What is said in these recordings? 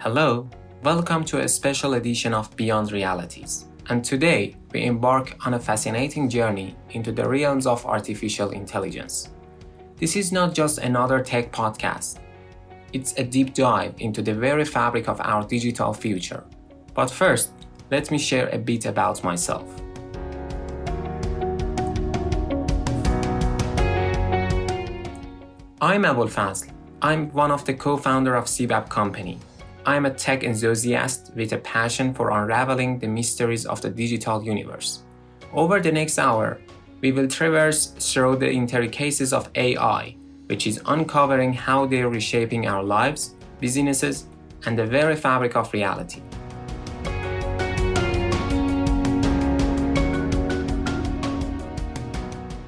Hello, welcome to a special edition of Beyond Realities. And today we embark on a fascinating journey into the realms of artificial intelligence. This is not just another tech podcast, it's a deep dive into the very fabric of our digital future. But first, let me share a bit about myself. I'm Abul Fazl. I'm one of the co-founder of CWAP company, I'm a tech enthusiast with a passion for unraveling the mysteries of the digital universe. Over the next hour, we will traverse through the intricacies of AI, which is uncovering how they're reshaping our lives, businesses, and the very fabric of reality.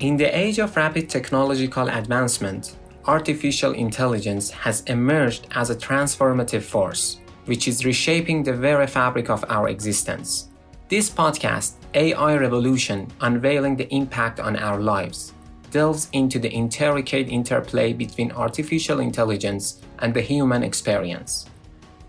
In the age of rapid technological advancement, artificial intelligence has emerged as a transformative force, which is reshaping the very fabric of our existence. This podcast, AI Revolution Unveiling the Impact on Our Lives, delves into the intricate interplay between artificial intelligence and the human experience.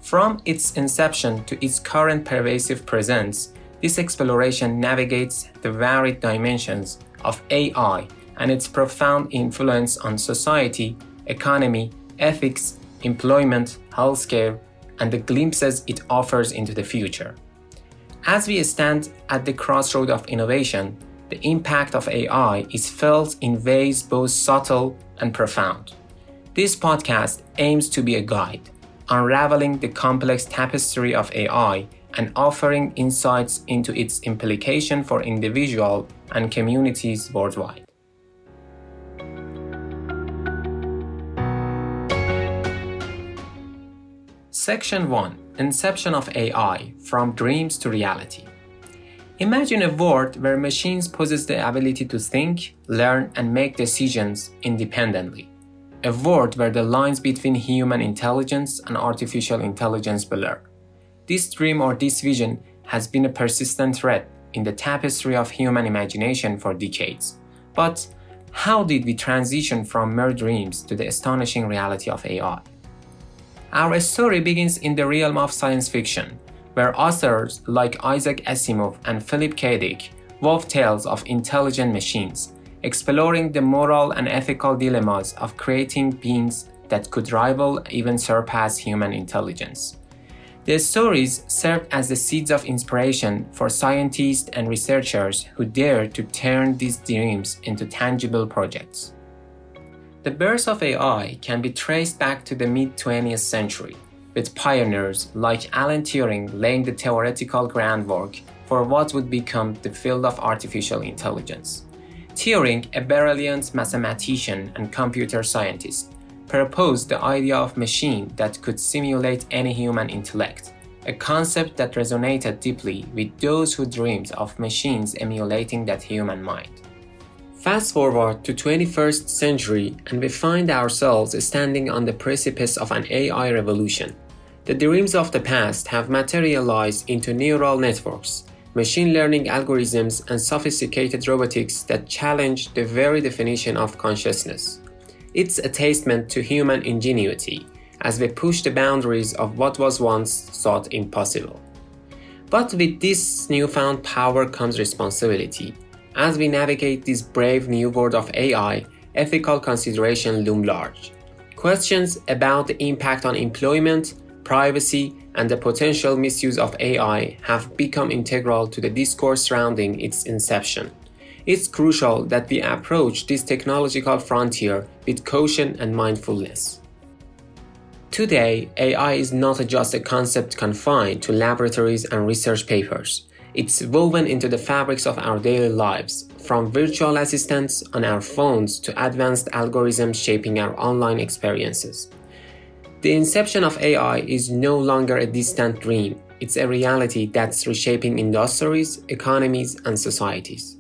From its inception to its current pervasive presence, this exploration navigates the varied dimensions of AI and its profound influence on society, economy, ethics, employment, healthcare, and the glimpses it offers into the future. As we stand at the crossroad of innovation, the impact of AI is felt in ways both subtle and profound. This podcast aims to be a guide, unraveling the complex tapestry of AI and offering insights into its implication for individuals and communities worldwide. Section 1 Inception of AI From Dreams to Reality. Imagine a world where machines possess the ability to think, learn, and make decisions independently. A world where the lines between human intelligence and artificial intelligence blur. This dream or this vision has been a persistent thread in the tapestry of human imagination for decades. But how did we transition from mere dreams to the astonishing reality of AI? Our story begins in the realm of science fiction, where authors like Isaac Asimov and Philip K. Dick wove tales of intelligent machines, exploring the moral and ethical dilemmas of creating beings that could rival, even surpass human intelligence. The stories served as the seeds of inspiration for scientists and researchers who dared to turn these dreams into tangible projects. The birth of AI can be traced back to the mid 20th century, with pioneers like Alan Turing laying the theoretical groundwork for what would become the field of artificial intelligence. Turing, a brilliant mathematician and computer scientist, proposed the idea of machine that could simulate any human intellect, a concept that resonated deeply with those who dreamed of machines emulating that human mind. Fast forward to 21st century and we find ourselves standing on the precipice of an AI revolution. The dreams of the past have materialized into neural networks, machine learning algorithms, and sophisticated robotics that challenge the very definition of consciousness. It's a testament to human ingenuity as we push the boundaries of what was once thought impossible. But with this newfound power comes responsibility as we navigate this brave new world of AI, ethical considerations loom large. Questions about the impact on employment, privacy, and the potential misuse of AI have become integral to the discourse surrounding its inception. It's crucial that we approach this technological frontier with caution and mindfulness. Today, AI is not just a concept confined to laboratories and research papers. It's woven into the fabrics of our daily lives, from virtual assistants on our phones to advanced algorithms shaping our online experiences. The inception of AI is no longer a distant dream, it's a reality that's reshaping industries, economies, and societies.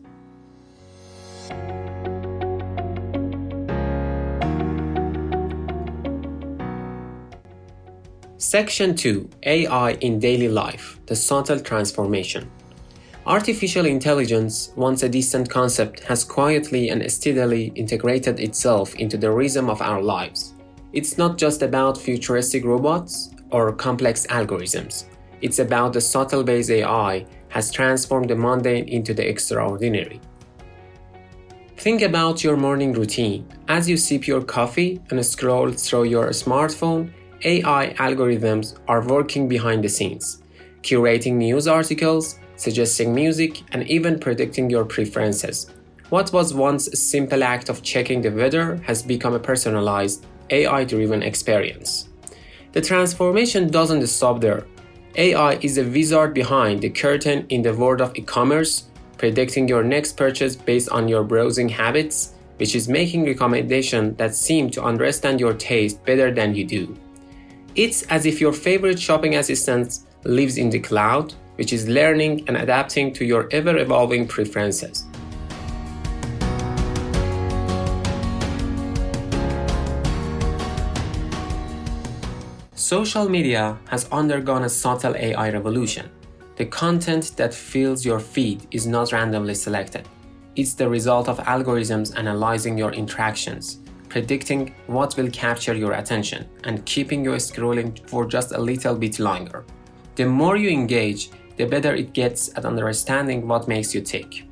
Section 2 AI in Daily Life The Subtle Transformation Artificial intelligence, once a distant concept, has quietly and steadily integrated itself into the rhythm of our lives. It's not just about futuristic robots or complex algorithms. It's about the subtle ways AI has transformed the mundane into the extraordinary. Think about your morning routine. As you sip your coffee and scroll through your smartphone, AI algorithms are working behind the scenes, curating news articles, suggesting music, and even predicting your preferences. What was once a simple act of checking the weather has become a personalized, AI driven experience. The transformation doesn't stop there. AI is a wizard behind the curtain in the world of e commerce, predicting your next purchase based on your browsing habits, which is making recommendations that seem to understand your taste better than you do. It's as if your favorite shopping assistant lives in the cloud, which is learning and adapting to your ever evolving preferences. Social media has undergone a subtle AI revolution. The content that fills your feed is not randomly selected. It's the result of algorithms analyzing your interactions, predicting what will capture your attention, and keeping you scrolling for just a little bit longer. The more you engage, the better it gets at understanding what makes you tick.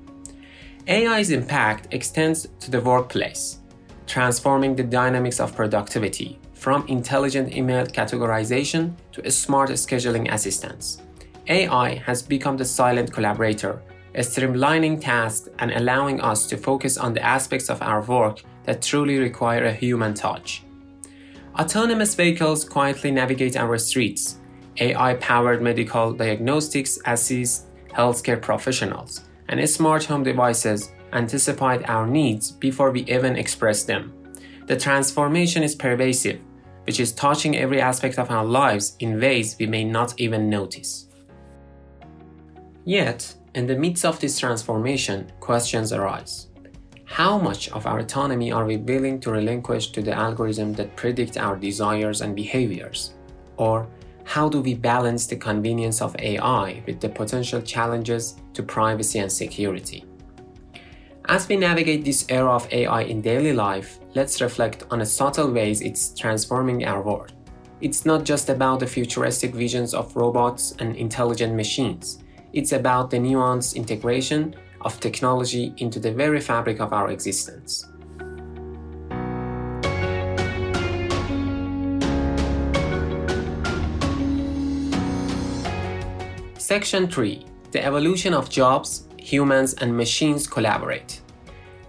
AI's impact extends to the workplace, transforming the dynamics of productivity from intelligent email categorization to smart scheduling assistants. AI has become the silent collaborator, streamlining tasks and allowing us to focus on the aspects of our work that truly require a human touch. Autonomous vehicles quietly navigate our streets, AI powered medical diagnostics assist healthcare professionals, and smart home devices anticipate our needs before we even express them. The transformation is pervasive, which is touching every aspect of our lives in ways we may not even notice. Yet, in the midst of this transformation, questions arise. How much of our autonomy are we willing to relinquish to the algorithm that predict our desires and behaviors? Or how do we balance the convenience of AI with the potential challenges to privacy and security? As we navigate this era of AI in daily life, let's reflect on the subtle ways it's transforming our world. It's not just about the futuristic visions of robots and intelligent machines. It's about the nuanced integration of technology into the very fabric of our existence. Section 3 The Evolution of Jobs, Humans and Machines Collaborate.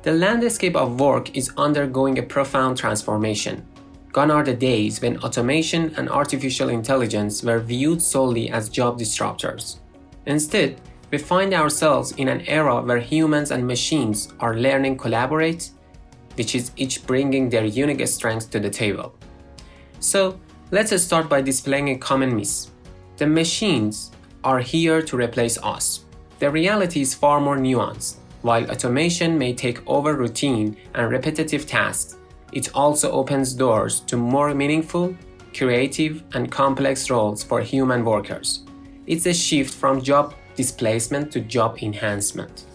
The landscape of work is undergoing a profound transformation. Gone are the days when automation and artificial intelligence were viewed solely as job disruptors. Instead, we find ourselves in an era where humans and machines are learning collaborate, which is each bringing their unique strengths to the table. So, let's start by displaying a common myth. The machines are here to replace us. The reality is far more nuanced. While automation may take over routine and repetitive tasks, it also opens doors to more meaningful, creative, and complex roles for human workers. It's a shift from job displacement to job enhancement.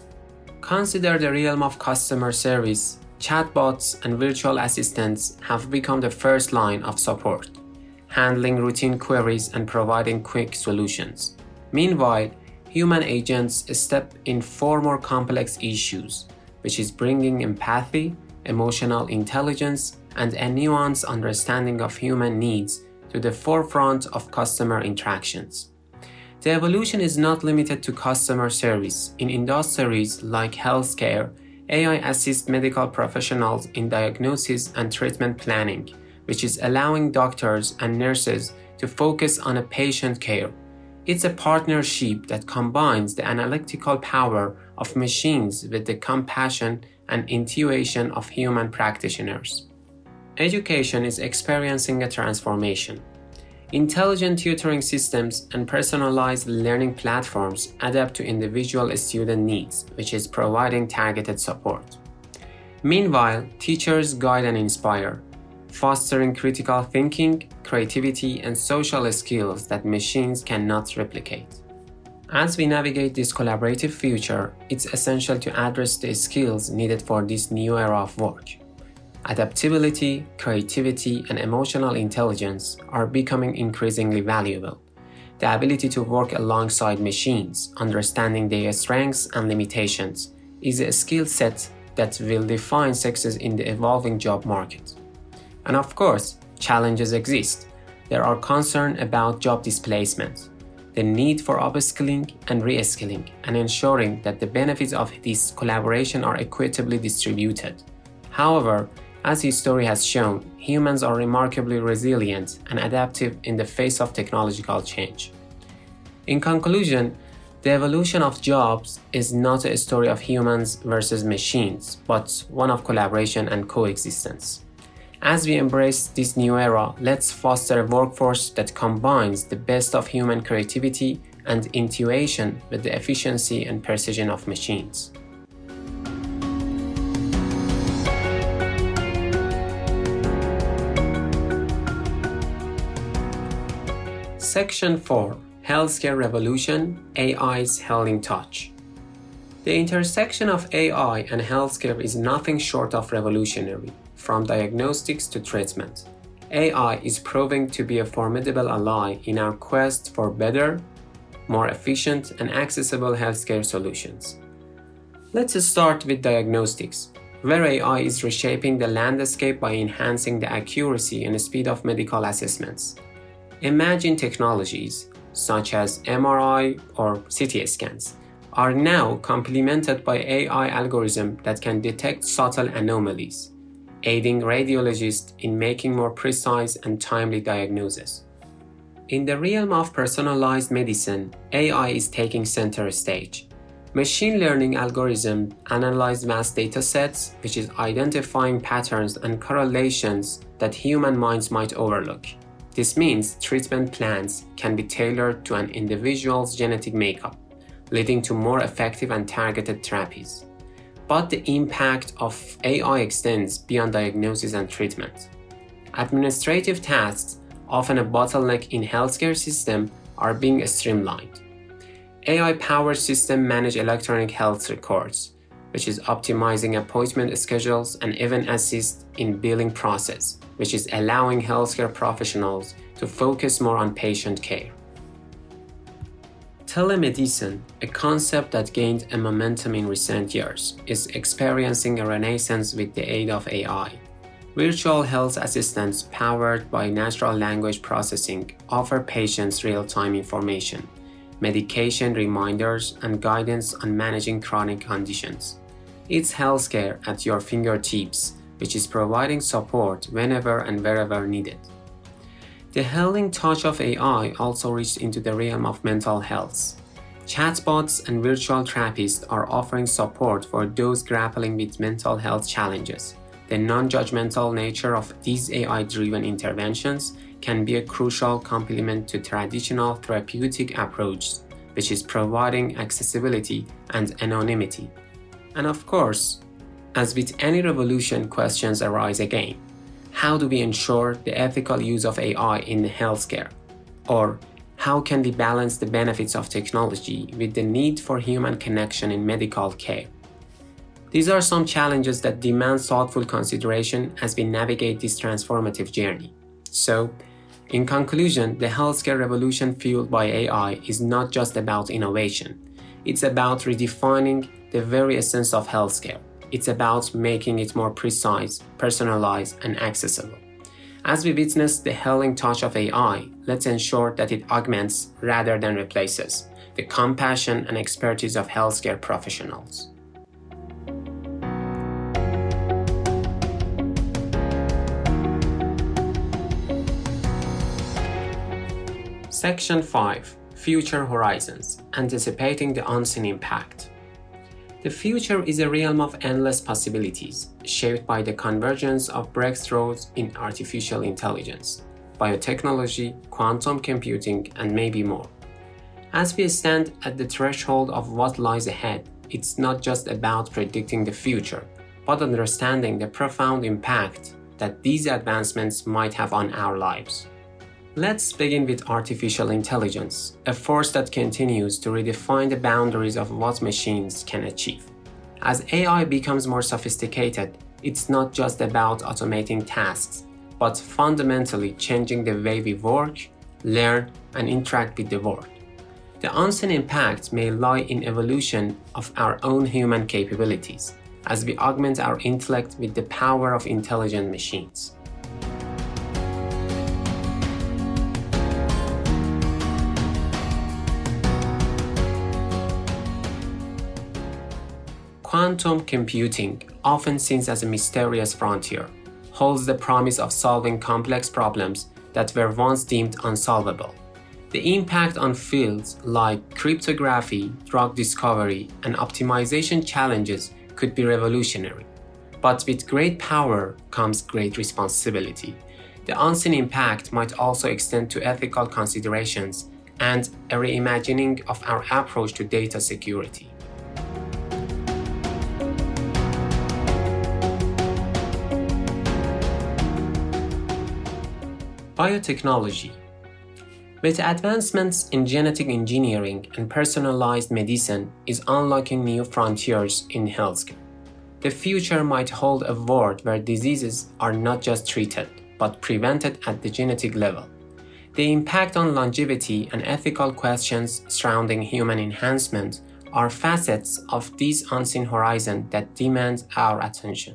Consider the realm of customer service. Chatbots and virtual assistants have become the first line of support, handling routine queries and providing quick solutions. Meanwhile, human agents step in for more complex issues, which is bringing empathy, emotional intelligence, and a nuanced understanding of human needs to the forefront of customer interactions. The evolution is not limited to customer service. In industries like healthcare, AI assists medical professionals in diagnosis and treatment planning, which is allowing doctors and nurses to focus on a patient care it's a partnership that combines the analytical power of machines with the compassion and intuition of human practitioners. Education is experiencing a transformation. Intelligent tutoring systems and personalized learning platforms adapt to individual student needs, which is providing targeted support. Meanwhile, teachers guide and inspire, fostering critical thinking, creativity, and social skills that machines cannot replicate. As we navigate this collaborative future, it's essential to address the skills needed for this new era of work. Adaptability, creativity, and emotional intelligence are becoming increasingly valuable. The ability to work alongside machines, understanding their strengths and limitations, is a skill set that will define success in the evolving job market. And of course, challenges exist. There are concerns about job displacement, the need for upskilling and reskilling, and ensuring that the benefits of this collaboration are equitably distributed. However, as history has shown, humans are remarkably resilient and adaptive in the face of technological change. In conclusion, the evolution of jobs is not a story of humans versus machines, but one of collaboration and coexistence. As we embrace this new era, let's foster a workforce that combines the best of human creativity and intuition with the efficiency and precision of machines. Section 4 Healthcare Revolution AI's Healing Touch. The intersection of AI and healthcare is nothing short of revolutionary from diagnostics to treatment. AI is proving to be a formidable ally in our quest for better, more efficient, and accessible healthcare solutions. Let's start with diagnostics, where AI is reshaping the landscape by enhancing the accuracy and speed of medical assessments. Imagine technologies such as MRI or CT scans are now complemented by AI algorithms that can detect subtle anomalies aiding radiologists in making more precise and timely diagnoses. In the realm of personalized medicine, AI is taking center stage. Machine learning algorithms analyze vast data sets, which is identifying patterns and correlations that human minds might overlook. This means treatment plans can be tailored to an individual's genetic makeup, leading to more effective and targeted therapies but the impact of AI extends beyond diagnosis and treatment. Administrative tasks, often a bottleneck in healthcare system, are being streamlined. AI-powered systems manage electronic health records, which is optimizing appointment schedules and even assist in billing process, which is allowing healthcare professionals to focus more on patient care. Telemedicine, a concept that gained a momentum in recent years, is experiencing a renaissance with the aid of AI. Virtual health assistants powered by natural language processing offer patients real time information, medication reminders, and guidance on managing chronic conditions. It's healthcare at your fingertips, which is providing support whenever and wherever needed. The healing touch of AI also reached into the realm of mental health. Chatbots and virtual therapists are offering support for those grappling with mental health challenges. The non judgmental nature of these AI driven interventions can be a crucial complement to traditional therapeutic approaches, which is providing accessibility and anonymity. And of course, as with any revolution, questions arise again how do we ensure the ethical use of AI in healthcare? Or how can we balance the benefits of technology with the need for human connection in medical care? These are some challenges that demand thoughtful consideration as we navigate this transformative journey. So, in conclusion, the healthcare revolution fueled by AI is not just about innovation, it's about redefining the very essence of healthcare. It's about making it more precise, personalized, and accessible. As we witness the healing touch of AI, let's ensure that it augments rather than replaces the compassion and expertise of healthcare professionals. Section 5 Future Horizons Anticipating the Unseen Impact the future is a realm of endless possibilities, shaped by the convergence of breakthroughs in artificial intelligence, biotechnology, quantum computing, and maybe more. As we stand at the threshold of what lies ahead, it's not just about predicting the future, but understanding the profound impact that these advancements might have on our lives. Let's begin with artificial intelligence, a force that continues to redefine the boundaries of what machines can achieve. As AI becomes more sophisticated, it's not just about automating tasks, but fundamentally changing the way we work, learn, and interact with the world. The unseen impact may lie in evolution of our own human capabilities as we augment our intellect with the power of intelligent machines. Quantum computing, often seen as a mysterious frontier, holds the promise of solving complex problems that were once deemed unsolvable. The impact on fields like cryptography, drug discovery, and optimization challenges could be revolutionary. But with great power comes great responsibility. The unseen impact might also extend to ethical considerations and a reimagining of our approach to data security. Biotechnology with advancements in genetic engineering and personalized medicine is unlocking new frontiers in healthcare. The future might hold a world where diseases are not just treated, but prevented at the genetic level. The impact on longevity and ethical questions surrounding human enhancement are facets of this unseen horizon that demand our attention.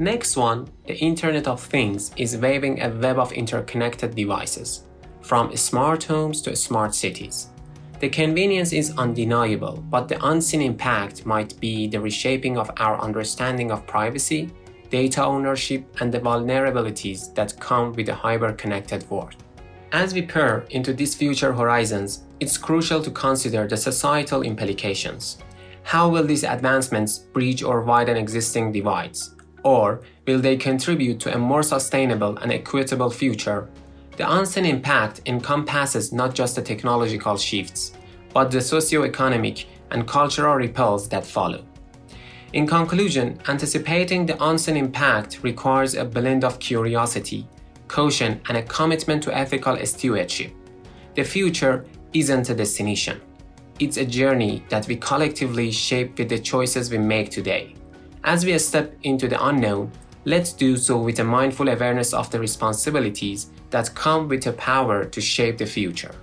Next one, the Internet of Things is waving a web of interconnected devices, from smart homes to smart cities. The convenience is undeniable, but the unseen impact might be the reshaping of our understanding of privacy, data ownership, and the vulnerabilities that come with a hyper connected world. As we peer into these future horizons, it's crucial to consider the societal implications. How will these advancements bridge or widen existing divides? Or will they contribute to a more sustainable and equitable future? The unseen impact encompasses not just the technological shifts, but the socio-economic and cultural ripples that follow. In conclusion, anticipating the unseen impact requires a blend of curiosity, caution, and a commitment to ethical stewardship. The future isn't a destination. It's a journey that we collectively shape with the choices we make today. As we step into the unknown, let's do so with a mindful awareness of the responsibilities that come with the power to shape the future.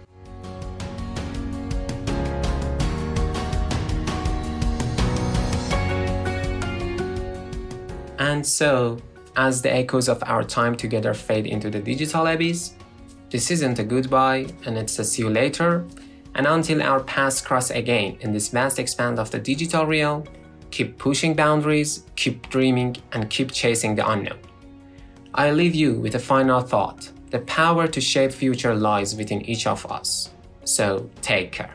And so, as the echoes of our time together fade into the digital abyss, this isn't a goodbye and it's a see you later. And until our paths cross again in this vast expanse of the digital realm, keep pushing boundaries, keep dreaming, and keep chasing the unknown. I leave you with a final thought. The power to shape future lies within each of us. So take care.